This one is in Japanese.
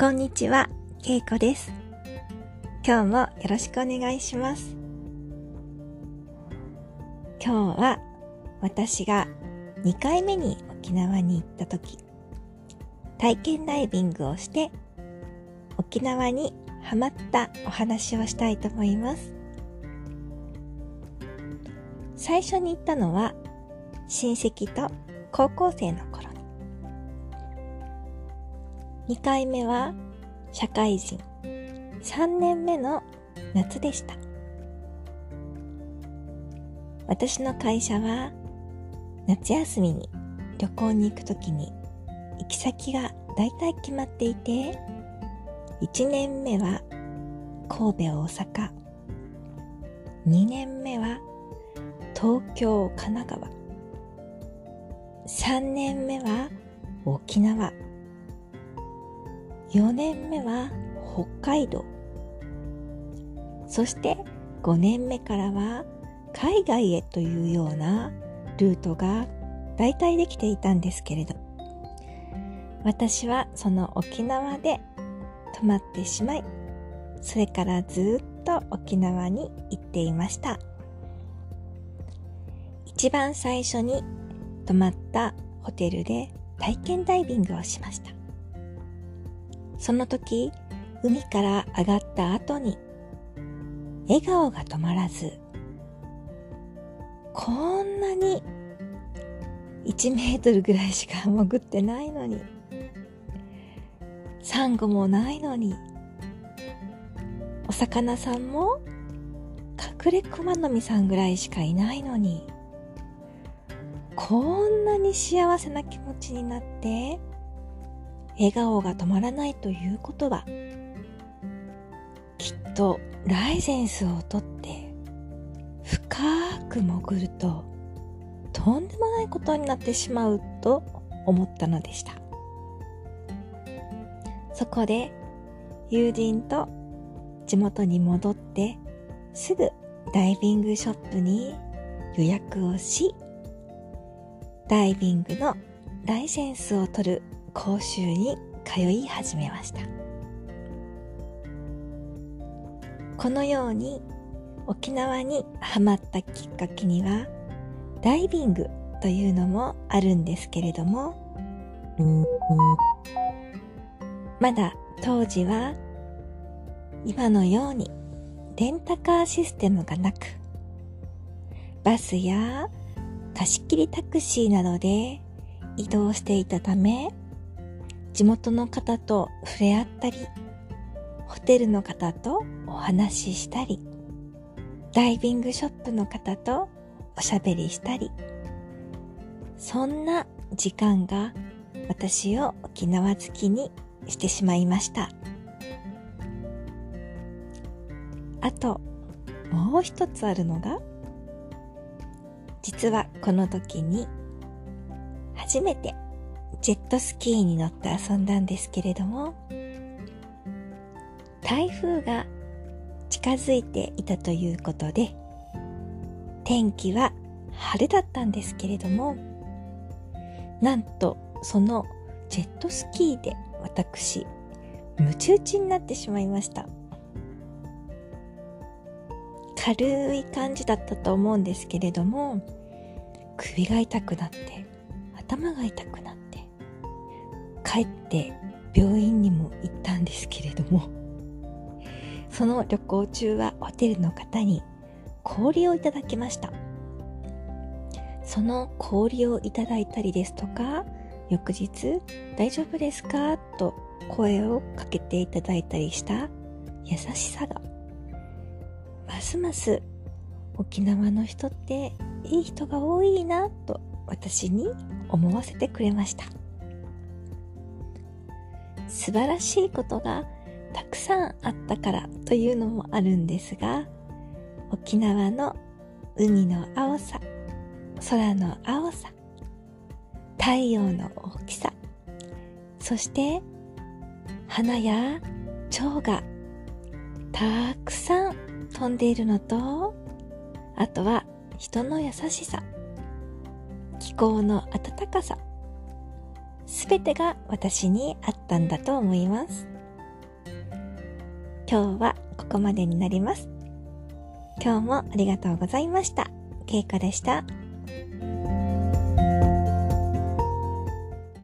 こんにちは、けいこです。今日もよろしくお願いします。今日は私が2回目に沖縄に行った時、体験ダイビングをして沖縄にハマったお話をしたいと思います。最初に行ったのは親戚と高校生の頃に。2回目は社会人。3年目の夏でした。私の会社は夏休みに旅行に行くときに行き先が大体決まっていて、1年目は神戸大阪、2年目は東京神奈川、3年目は沖縄、4年目は北海道、そして5年目からは海外へというようなルートが大体できていたんですけれど、私はその沖縄で泊まってしまい、それからずっと沖縄に行っていました。一番最初に泊まったホテルで体験ダイビングをしました。その時、海から上がった後に、笑顔が止まらず、こんなに1メートルぐらいしか潜ってないのに、サンゴもないのに、お魚さんも隠れクマノミさんぐらいしかいないのに、こんなに幸せな気持ちになって、笑顔が止まらないということは、きっとライゼンスをとって、深く潜ると、とんでもないことになってしまうと思ったのでした。そこで、友人と地元に戻って、すぐダイビングショップに予約をし、ダイビングのライセンスを取る講習に通い始めました。このように沖縄にハマったきっかけにはダイビングというのもあるんですけれども、まだ当時は今のようにレンタカーシステムがなく、バスや貸し切りタクシーなどで移動していたため、地元の方と触れ合ったり、ホテルの方とお話ししたり、ダイビングショップの方とおしゃべりしたり、そんな時間が私を沖縄好きにしてしまいました。あと、もう一つあるのが、実はこの時に初めてジェットスキーに乗って遊んだんですけれども、台風が近づいていたということで、天気は晴れだったんですけれども、なんとそのジェットスキーで私、ムチ打ちになってしまいました。軽い感じだったと思うんですけれども、首が痛くなって、頭が痛くなって、帰って病院にも行ったんですけれども、その旅行中はホテルの方に氷をいただきました。その氷をいただいたりですとか、翌日大丈夫ですか？と声をかけていただいたりした優しさが、ますます沖縄の人っていい人が多いなと私に思わせてくれました。素晴らしいことがたくさんあったからというのもあるんですが、沖縄の海の青さ、空の青さ、太陽の大きさ、そして花や蝶がたくさん飛んでいるのと、あとは人の優しさ、気候の温かさ、全てが私にあったんだと思います。今日はここまでになります。今日もありがとうございました。けいこでした。